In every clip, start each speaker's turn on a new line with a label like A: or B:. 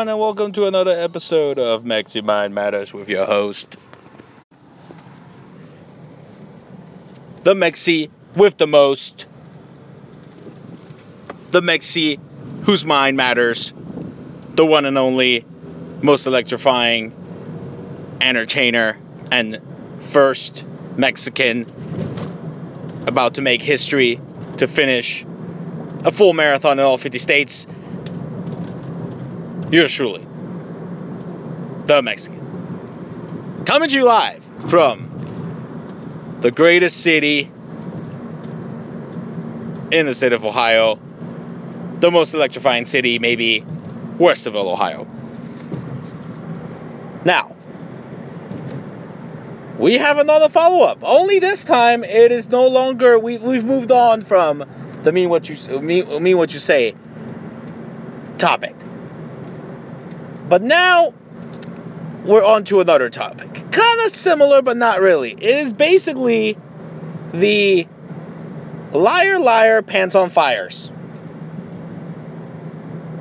A: Everyone, and welcome to another episode of Mexi Mind Matters with your host, the Mexi with the most, the Mexi whose mind matters, the one and only, most electrifying entertainer, and first Mexican about to make history to finish a full marathon in all 50 states. Yours truly, the Mexican. Coming to you live from the greatest city in the state of Ohio, the most electrifying city, maybe Westerville, Ohio. Now, we have another follow up. Only this time, it is no longer, we, we've moved on from the mean what you, mean, mean what you say topic. But now we're on to another topic. Kind of similar, but not really. It is basically the liar, liar, pants on fires.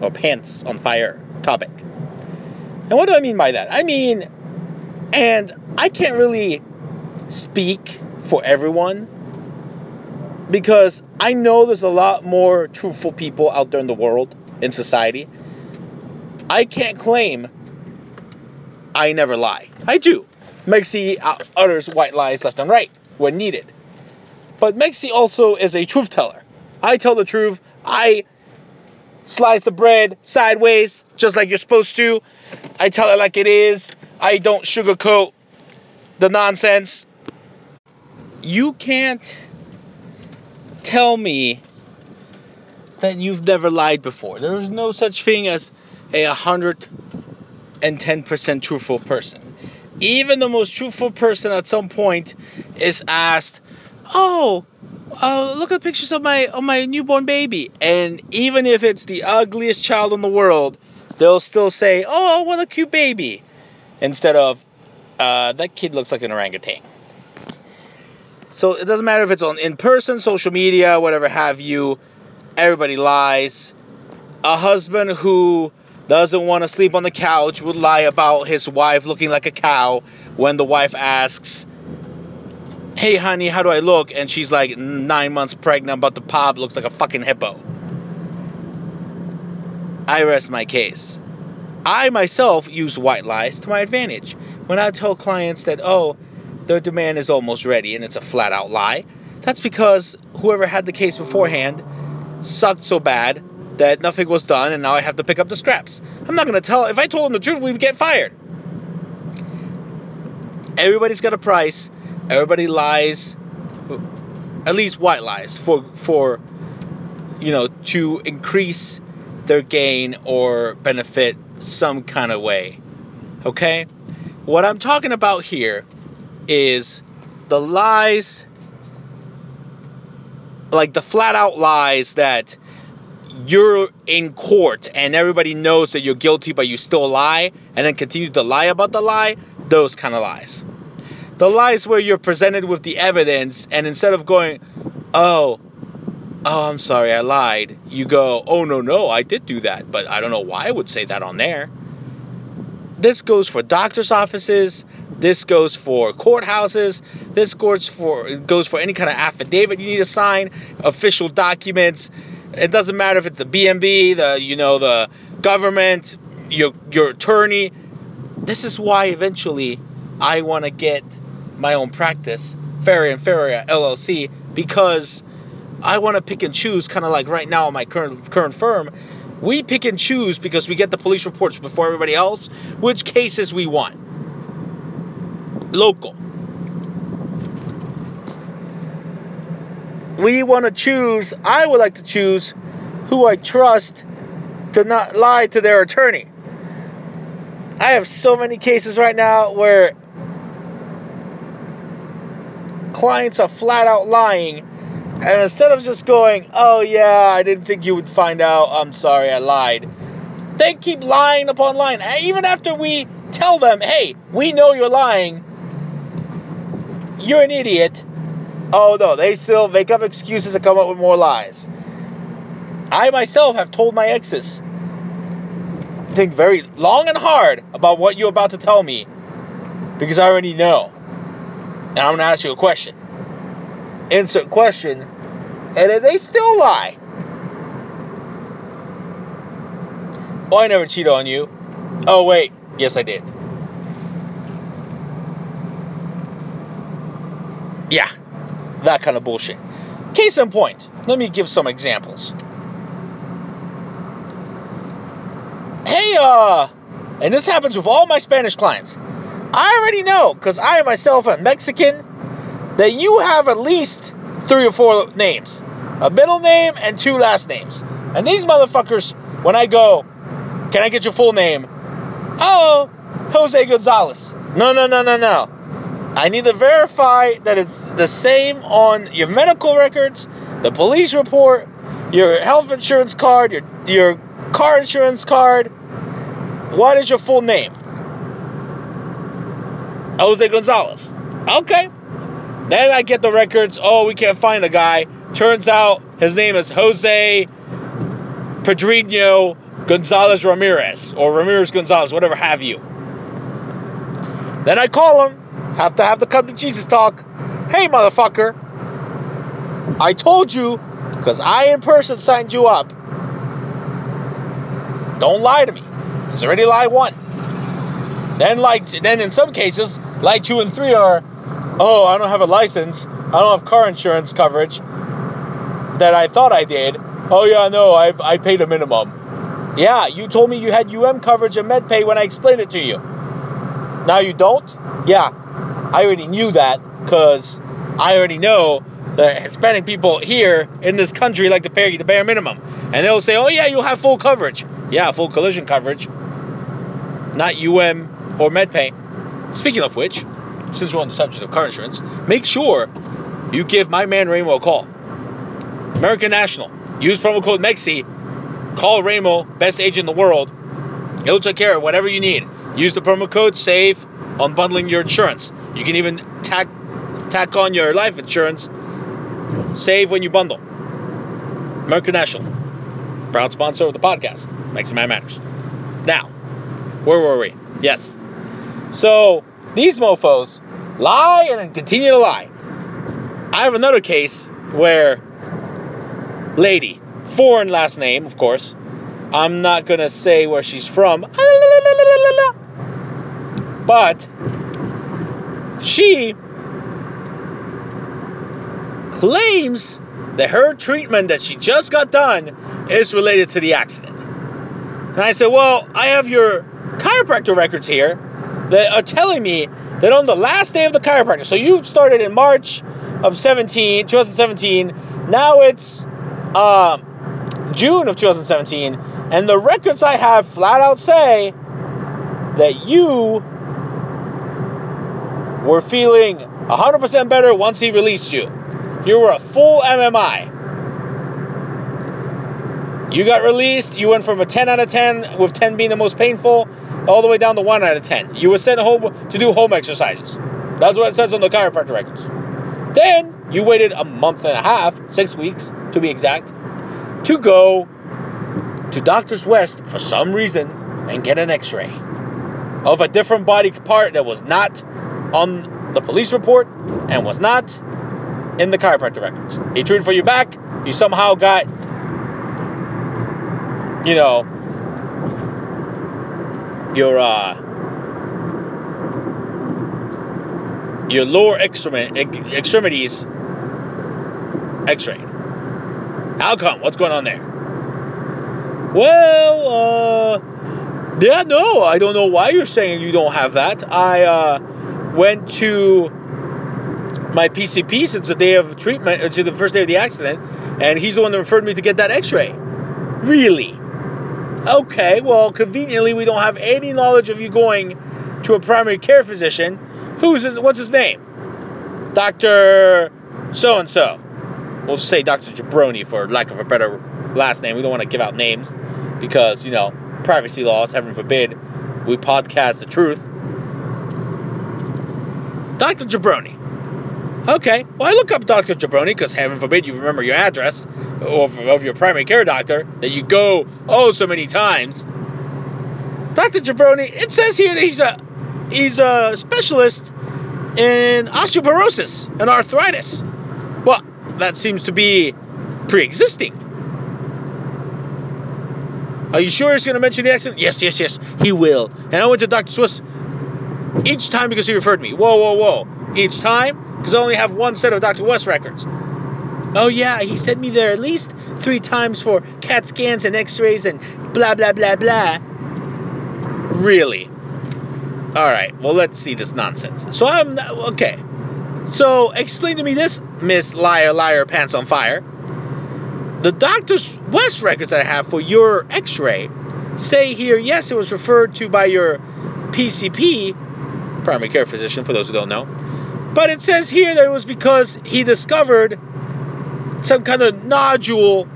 A: Or pants on fire topic. And what do I mean by that? I mean, and I can't really speak for everyone because I know there's a lot more truthful people out there in the world, in society. I can't claim I never lie. I do. Mexi uh, utters white lies left and right when needed. But Mexi also is a truth teller. I tell the truth. I slice the bread sideways, just like you're supposed to. I tell it like it is. I don't sugarcoat the nonsense. You can't tell me that you've never lied before. There is no such thing as a 110% truthful person. Even the most truthful person at some point is asked, "Oh, uh, look at pictures of my of my newborn baby," and even if it's the ugliest child in the world, they'll still say, "Oh, what a cute baby," instead of, uh, "That kid looks like an orangutan." So it doesn't matter if it's on in person, social media, whatever have you. Everybody lies. A husband who doesn't want to sleep on the couch would lie about his wife looking like a cow when the wife asks, Hey, honey, how do I look? And she's like nine months pregnant, but the pop looks like a fucking hippo. I rest my case. I myself use white lies to my advantage. When I tell clients that, oh, their demand is almost ready and it's a flat out lie, that's because whoever had the case beforehand sucked so bad that nothing was done and now I have to pick up the scraps. I'm not going to tell. If I told them the truth, we'd get fired. Everybody's got a price. Everybody lies, at least white lies, for for you know to increase their gain or benefit some kind of way. Okay? What I'm talking about here is the lies like the flat out lies that you're in court and everybody knows that you're guilty, but you still lie and then continue to lie about the lie, those kind of lies. The lies where you're presented with the evidence and instead of going, oh, oh, I'm sorry, I lied, you go, oh, no, no, I did do that, but I don't know why I would say that on there. This goes for doctor's offices. This goes for courthouses. This goes for goes for any kind of affidavit you need to sign, official documents, it doesn't matter if it's the BMV, the you know the government, your your attorney. This is why eventually I want to get my own practice, Ferry and Ferrier LLC, because I want to pick and choose, kind of like right now in my current current firm. We pick and choose because we get the police reports before everybody else, which cases we want. Local. We want to choose, I would like to choose who I trust to not lie to their attorney. I have so many cases right now where clients are flat out lying. And instead of just going, oh yeah, I didn't think you would find out, I'm sorry, I lied, they keep lying upon lying. Even after we tell them, hey, we know you're lying, you're an idiot. Oh no, they still make up excuses and come up with more lies. I myself have told my exes, think very long and hard about what you're about to tell me because I already know. And I'm going to ask you a question. Insert question. And then they still lie. Oh, I never cheated on you. Oh, wait. Yes, I did. Yeah, that kind of bullshit. Case in point, let me give some examples. Hey, uh, and this happens with all my Spanish clients. I already know, because I myself am Mexican, that you have at least three or four names a middle name and two last names. And these motherfuckers, when I go, can I get your full name? Oh, Jose Gonzalez. No, no, no, no, no. I need to verify that it's the same on your medical records, the police report, your health insurance card, your, your car insurance card. What is your full name? Jose Gonzalez. Okay. Then I get the records. Oh, we can't find the guy. Turns out his name is Jose Pedrino Gonzalez Ramirez or Ramirez Gonzalez, whatever have you. Then I call him. Have to have the come to Jesus talk. Hey, motherfucker. I told you because I in person signed you up. Don't lie to me. It's already lie one. Then like then in some cases, lie two and three are oh, I don't have a license. I don't have car insurance coverage that I thought I did. Oh yeah, no, I've I paid a minimum. Yeah, you told me you had UM coverage and MedPay when I explained it to you. Now you don't? Yeah, I already knew that because I already know that Hispanic people here in this country like to pay the bare minimum. And they'll say, oh yeah, you'll have full coverage. Yeah, full collision coverage. Not UM or MedPay. Speaking of which, since we're on the subject of car insurance, make sure you give my man Ramo a call. American National. Use promo code MEXI. Call Ramo, best agent in the world. He'll take care of whatever you need. Use the promo code SAVE on bundling your insurance. You can even tack tack on your life insurance. Save when you bundle. American National. Proud sponsor of the podcast. Mexi Mind Matters. Now, where were we? Yes. So these mofos lie and continue to lie. I have another case where lady, foreign last name, of course. I'm not gonna say where she's from, but she claims that her treatment that she just got done is related to the accident. And I said, Well, I have your chiropractor records here that are telling me that on the last day of the chiropractor, so you started in March of 17, 2017, now it's um, June of 2017, and the records I have flat out say that you were feeling 100% better once he released you. You were a full MMI. You got released. You went from a 10 out of 10, with 10 being the most painful, all the way down to 1 out of 10. You were sent home to do home exercises. That's what it says on the chiropractor records. Then you waited a month and a half, six weeks to be exact, to go to Doctor's West for some reason and get an x ray of a different body part that was not on the police report and was not in the chiropractor records. He treated for your back, you somehow got, you know, your uh, your lower extremities x-rayed. How come? What's going on there? Well, uh, yeah, no, I don't know why you're saying you don't have that. I uh, went to my PCP since the day of treatment, uh, to the first day of the accident, and he's the one that referred me to get that X-ray. Really? Okay, well, conveniently, we don't have any knowledge of you going to a primary care physician. Who's his, what's his name? Doctor so and so. We'll say Doctor Jabroni for lack of a better last name. We don't want to give out names because you know privacy laws. Heaven forbid we podcast the truth. Dr. Jabroni. Okay, well, I look up Dr. Jabroni because heaven forbid you remember your address of, of your primary care doctor that you go oh so many times. Dr. Jabroni, it says here that he's a he's a specialist in osteoporosis and arthritis. Well, that seems to be pre-existing. Are you sure he's going to mention the accident? Yes, yes, yes, he will. And I went to Doctor's West each time because he referred me. Whoa, whoa, whoa. Each time? Because I only have one set of Dr. West records. Oh, yeah, he sent me there at least three times for CAT scans and x rays and blah, blah, blah, blah. Really? All right, well, let's see this nonsense. So I'm, okay. So explain to me this, Miss Liar, Liar, Pants on Fire. The Doctor's West records that I have for your x ray say here, yes, it was referred to by your PCP, primary care physician, for those who don't know. But it says here that it was because he discovered some kind of nodule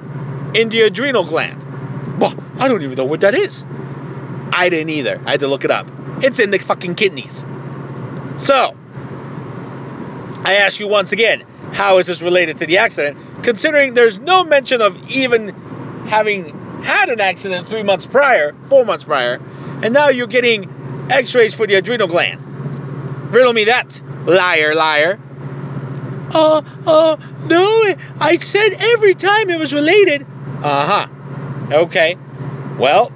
A: in the adrenal gland. Well, I don't even know what that is. I didn't either. I had to look it up. It's in the fucking kidneys. So, I ask you once again, how is this related to the accident? Considering there's no mention of even having had an accident three months prior, four months prior, and now you're getting x rays for the adrenal gland. Riddle me that, liar, liar. Uh, uh, no, I said every time it was related. Uh huh. Okay. Well,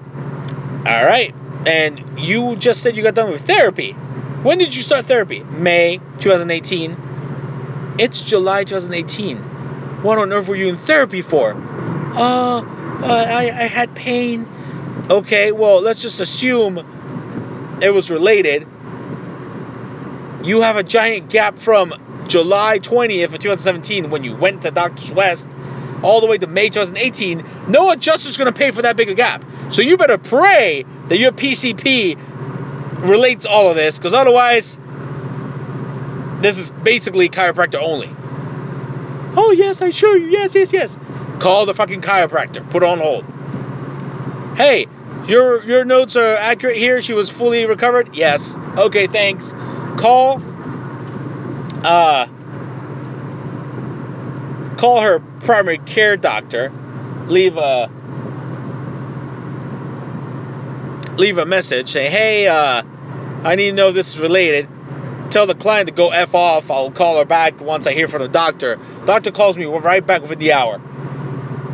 A: all right. And you just said you got done with therapy. When did you start therapy? May 2018. It's July 2018. What on earth were you in therapy for? Uh, uh I, I had pain. Okay, well, let's just assume it was related. You have a giant gap from July 20th of 2017 when you went to Doctor's West all the way to May 2018. No adjuster's going to pay for that big a gap. So you better pray that your PCP relates all of this because otherwise this is basically chiropractor only. Oh, yes, I show you. Yes, yes, yes. Call the fucking chiropractor. Put on hold. Hey, your your notes are accurate here. She was fully recovered. Yes. Okay, thanks. Call. Uh. Call her primary care doctor. Leave a leave a message. Say, hey, uh, I need to know if this is related tell the client to go F off. I'll call her back once I hear from the doctor. Doctor calls me we're right back within the hour.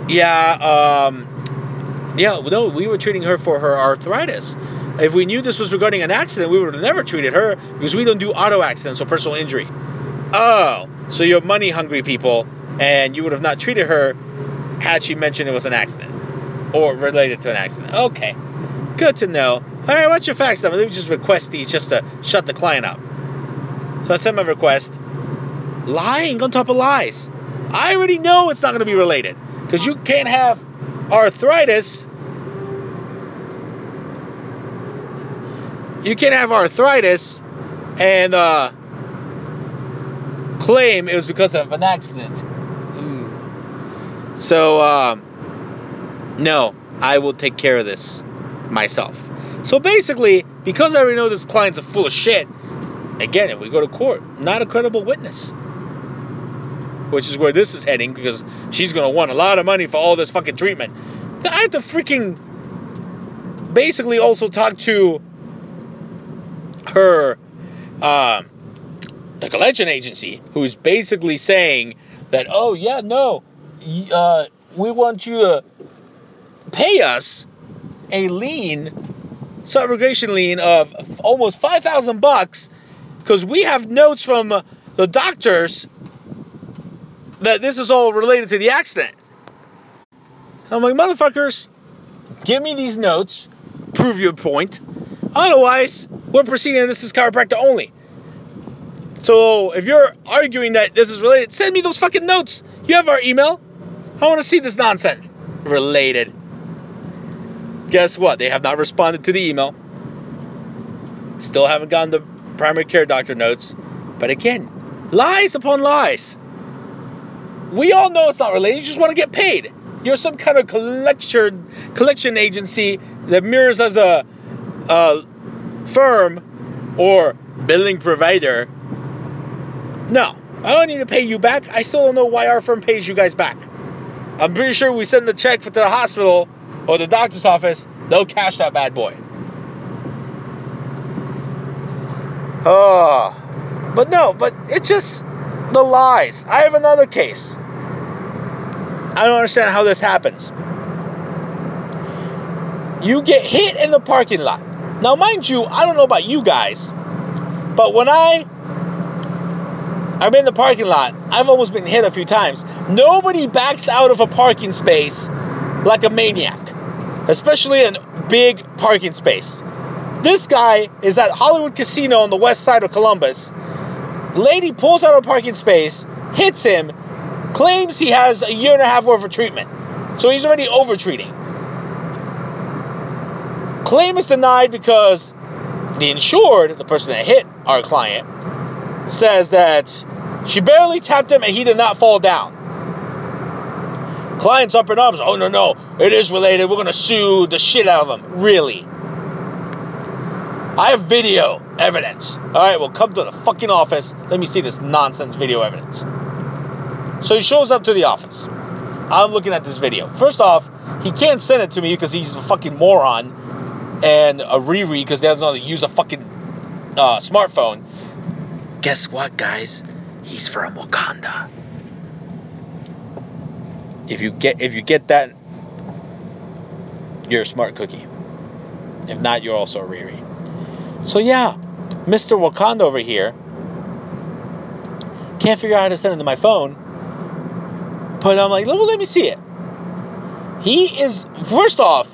A: Yeah, um, yeah, no, we were treating her for her arthritis. If we knew this was regarding an accident, we would have never treated her because we don't do auto accidents or personal injury. Oh, so you're money hungry people, and you would have not treated her had she mentioned it was an accident or related to an accident. Okay, good to know. All right, what's your fax number? Let me just request these just to shut the client up. So I sent my request. Lying on top of lies. I already know it's not going to be related because you can't have arthritis. You can't have arthritis and uh, claim it was because of an accident. So, um, no, I will take care of this myself. So basically, because I already know this client's a full of shit, again, if we go to court, not a credible witness. Which is where this is heading because she's going to want a lot of money for all this fucking treatment. I have to freaking basically also talk to her, uh, the collection agency, who's basically saying that, oh, yeah, no, uh, we want you to pay us a lien, subrogation lien of almost 5,000 bucks because we have notes from the doctors that this is all related to the accident. I'm like, motherfuckers, give me these notes, prove your point. Otherwise, we're proceeding. This is chiropractor only. So if you're arguing that this is related, send me those fucking notes. You have our email. I want to see this nonsense. Related. Guess what? They have not responded to the email. Still haven't gotten the primary care doctor notes. But again, lies upon lies. We all know it's not related. You just want to get paid. You're some kind of collection collection agency that mirrors as a, a firm or billing provider no, I don't need to pay you back. I still don't know why our firm pays you guys back. I'm pretty sure we send the check to the hospital or the doctor's office, they'll cash that bad boy. Oh, but no, but it's just the lies. I have another case. I don't understand how this happens. You get hit in the parking lot. Now, mind you, I don't know about you guys, but when I I'm in the parking lot. I've almost been hit a few times. Nobody backs out of a parking space like a maniac, especially a big parking space. This guy is at Hollywood Casino on the west side of Columbus. Lady pulls out of a parking space, hits him, claims he has a year and a half worth of treatment. So he's already over treating. Claim is denied because the insured, the person that hit our client, says that she barely tapped him and he did not fall down. Client's up in arms. Oh, no, no. It is related. We're going to sue the shit out of him. Really? I have video evidence. All right, well, come to the fucking office. Let me see this nonsense video evidence. So he shows up to the office. I'm looking at this video. First off, he can't send it to me because he's a fucking moron and a Riri because they don't know how to use a fucking uh, smartphone. Guess what, guys? He's from Wakanda. If you get if you get that, you're a smart cookie. If not, you're also a Riri. So yeah, Mr. Wakanda over here can't figure out how to send it to my phone. But I'm like, well, let me see it. He is first off,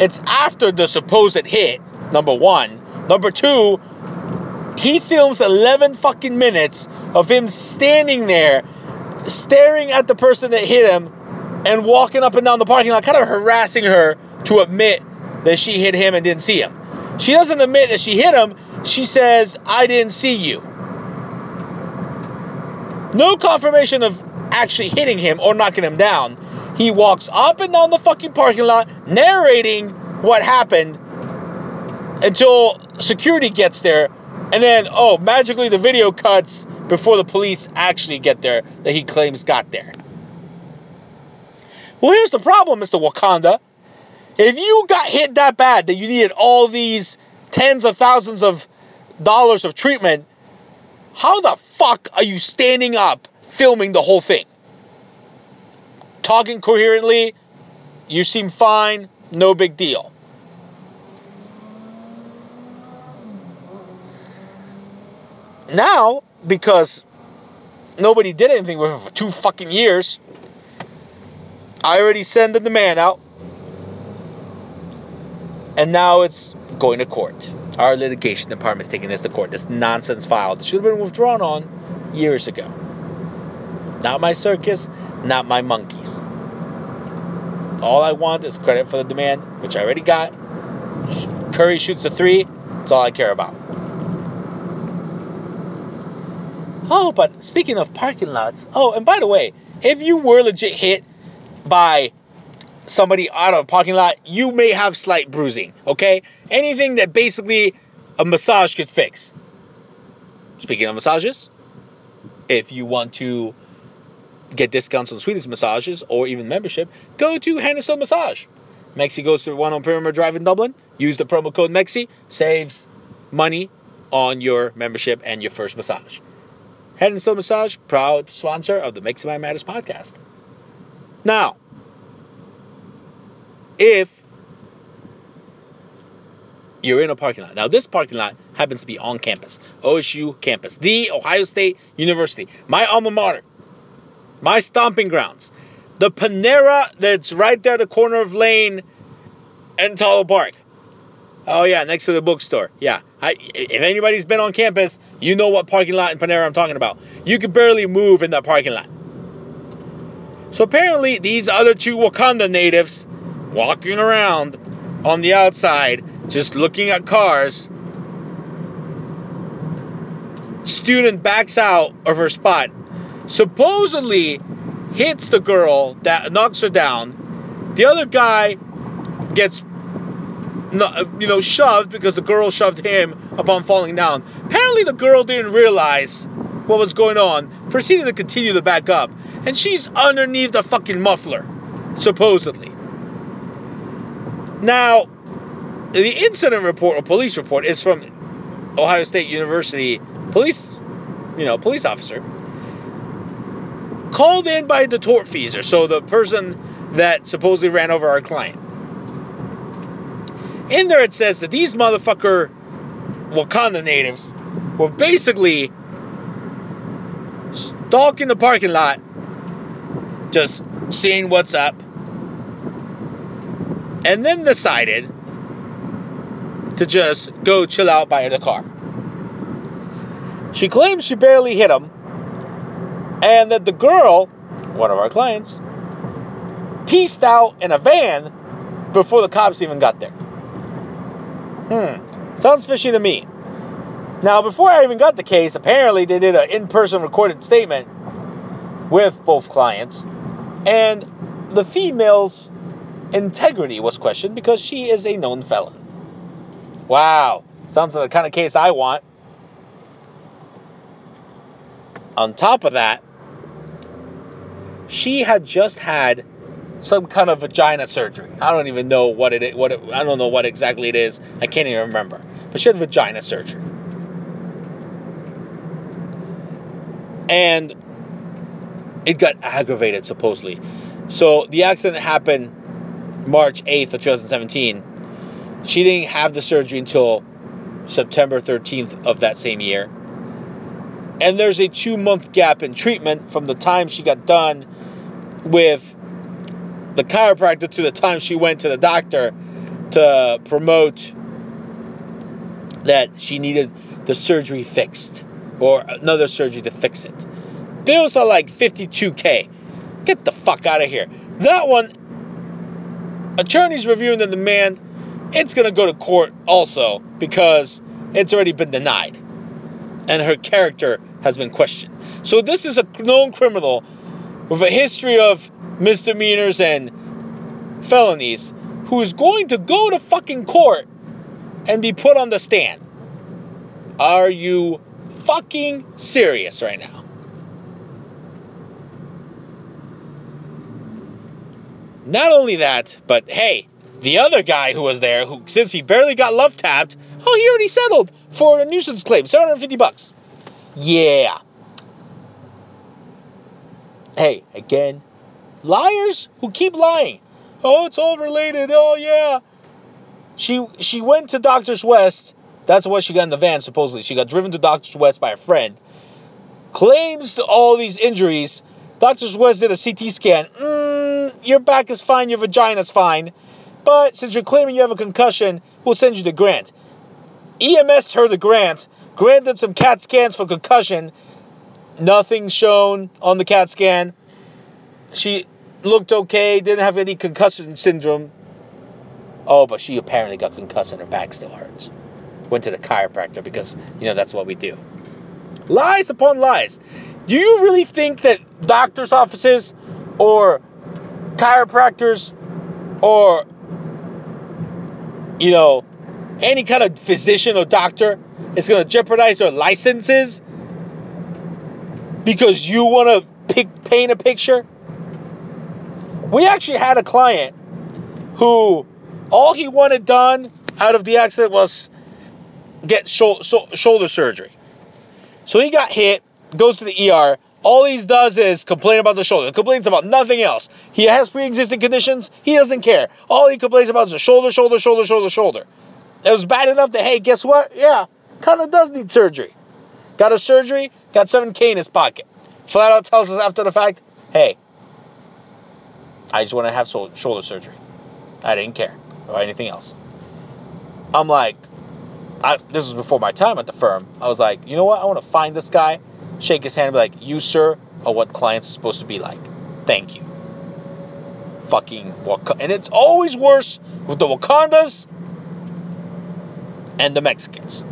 A: it's after the supposed hit. Number one. Number two, he films 11 fucking minutes of him standing there, staring at the person that hit him, and walking up and down the parking lot, kind of harassing her to admit that she hit him and didn't see him. She doesn't admit that she hit him. She says, I didn't see you. No confirmation of actually hitting him or knocking him down. He walks up and down the fucking parking lot, narrating what happened until security gets there. And then, oh, magically the video cuts before the police actually get there that he claims got there. Well, here's the problem, Mr. Wakanda. If you got hit that bad that you needed all these tens of thousands of dollars of treatment, how the fuck are you standing up filming the whole thing? Talking coherently, you seem fine, no big deal. Now, because nobody did anything with it for two fucking years. I already sent the demand out. And now it's going to court. Our litigation department is taking this to court. This nonsense file that should have been withdrawn on years ago. Not my circus, not my monkeys. All I want is credit for the demand, which I already got. Curry shoots a three. That's all I care about. Oh, but speaking of parking lots, oh, and by the way, if you were legit hit by somebody out of a parking lot, you may have slight bruising, okay? Anything that basically a massage could fix. Speaking of massages, if you want to get discounts on Swedish massages or even membership, go to Hand and Stone Massage. Mexi goes to one on Pyramid Drive in Dublin. Use the promo code Mexi, saves money on your membership and your first massage. Hand and Stone Massage, proud sponsor of the Mexi Mind Matters podcast. Now, if you're in a parking lot, now this parking lot happens to be on campus, OSU campus, the Ohio State University, my alma mater, my stomping grounds, the Panera that's right there at the corner of Lane and Tuttle Park. Oh yeah, next to the bookstore. Yeah, I, if anybody's been on campus, You know what parking lot in Panera I'm talking about. You could barely move in that parking lot. So apparently, these other two Wakanda natives walking around on the outside, just looking at cars. Student backs out of her spot, supposedly hits the girl, that knocks her down. The other guy gets, uh, you know, shoved because the girl shoved him upon falling down. Apparently, the girl didn't realize what was going on, proceeded to continue to back up, and she's underneath the fucking muffler, supposedly. Now, the incident report or police report is from Ohio State University police, you know, police officer called in by the tortfeasor, so the person that supposedly ran over our client. In there it says that these motherfucker Wakanda natives were basically stalking the parking lot, just seeing what's up, and then decided to just go chill out by the car. She claims she barely hit him, and that the girl, one of our clients, pieced out in a van before the cops even got there. Hmm, sounds fishy to me. Now, before I even got the case, apparently they did an in person recorded statement with both clients, and the female's integrity was questioned because she is a known felon. Wow, sounds like the kind of case I want. On top of that, she had just had some kind of vagina surgery. I don't even know what it what it, I don't know what exactly it is. I can't even remember. But she had vagina surgery. And it got aggravated supposedly. So the accident happened March 8th of 2017. She didn't have the surgery until September 13th of that same year. And there's a two month gap in treatment from the time she got done with the chiropractor to the time she went to the doctor to promote that she needed the surgery fixed or another surgery to fix it. Bills are like 52k. Get the fuck out of here. That one attorneys reviewing the demand, it's to go to court also because it's already been denied and her character has been questioned. So this is a known criminal with a history of misdemeanors and felonies who is going to go to fucking court and be put on the stand. Are you fucking serious right now? Not only that, but hey, the other guy who was there, who since he barely got love tapped, oh, he already settled for a nuisance claim, 750 bucks. Yeah. Hey, again, liars who keep lying. Oh, it's all related. Oh yeah. She she went to Doctor's West. That's what she got in the van. Supposedly, she got driven to Doctor's West by a friend. Claims all these injuries. Doctor's West did a CT scan. Mm, your back is fine, your vagina's fine, but since you're claiming you have a concussion, we'll send you the grant. EMS her the grant, granted some CAT scans for concussion, nothing shown on the CAT scan. She looked okay, didn't have any concussion syndrome. Oh, but she apparently got concussed and her back still hurts. Went to the chiropractor because, you know, that's what we do. Lies upon lies. Do you really think that doctors' offices or chiropractors or you know any kind of physician or doctor is going to jeopardize their licenses because you want to paint a picture we actually had a client who all he wanted done out of the accident was get shoulder surgery so he got hit goes to the er all he does is complain about the shoulder. Complains about nothing else. He has pre-existing conditions. He doesn't care. All he complains about is the shoulder, shoulder, shoulder, shoulder, shoulder. It was bad enough that hey, guess what? Yeah, kind of does need surgery. Got a surgery. Got 7k in his pocket. Flat out tells us after the fact, hey, I just want to have shoulder surgery. I didn't care or anything else. I'm like, I, this was before my time at the firm. I was like, you know what? I want to find this guy, shake his hand, and be like, you, sir, are what clients are supposed to be like. Thank you. Fucking Wakanda. And it's always worse with the Wakandas and the Mexicans.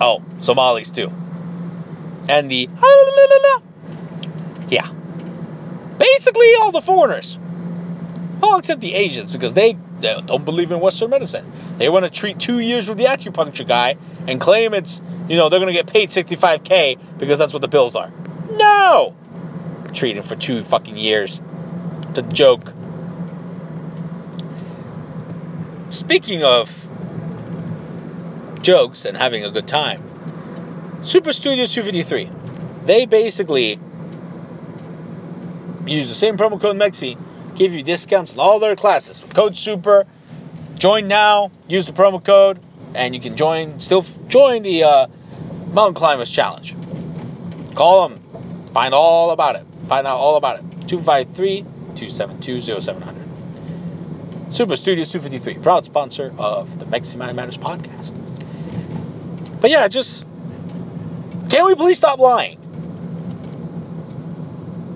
A: Oh, Somalis too. And the. Yeah. Basically, all the foreigners. All except the Asians, because they, they don't believe in Western medicine. They want to treat two years with the acupuncture guy and claim it's, you know, they're to get paid 65K because that's what the bills are. No! Treating for two fucking years. It's a joke. Speaking of jokes and having a good time, Super Studios 253, they basically use the same promo code MEXI, give you discounts on all their classes with code SUPER. Join now, use the promo code, and you can join, still join the uh, Mountain Climbers Challenge. Call them, find all about it, find out all about it. 253 272 0700. Super Studios 253, proud sponsor of the Mexi Mind Matters podcast. But yeah, just can we please stop lying?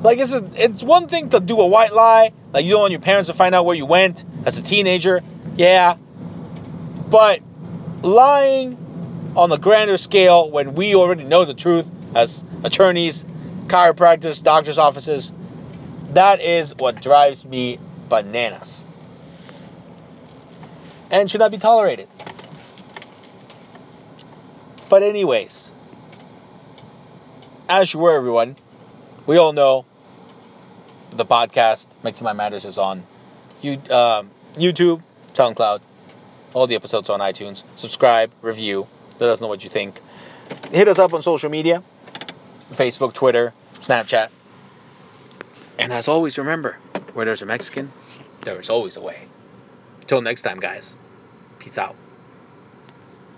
A: Like it's a, it's one thing to do a white lie, like you don't want your parents to find out where you went as a teenager. Yeah. But lying on the grander scale when we already know the truth as attorneys, chiropractors, doctors' offices, that is what drives me bananas. And should not be tolerated. But, anyways, as you were, everyone, we all know the podcast Mexi Mind Matters is on you, uh, YouTube, SoundCloud. All the episodes on iTunes. Subscribe, review. Let us know what you think. Hit us up on social media Facebook, Twitter, Snapchat. And as always, remember where there's a Mexican, there is always a way. Until next time, guys. Peace out.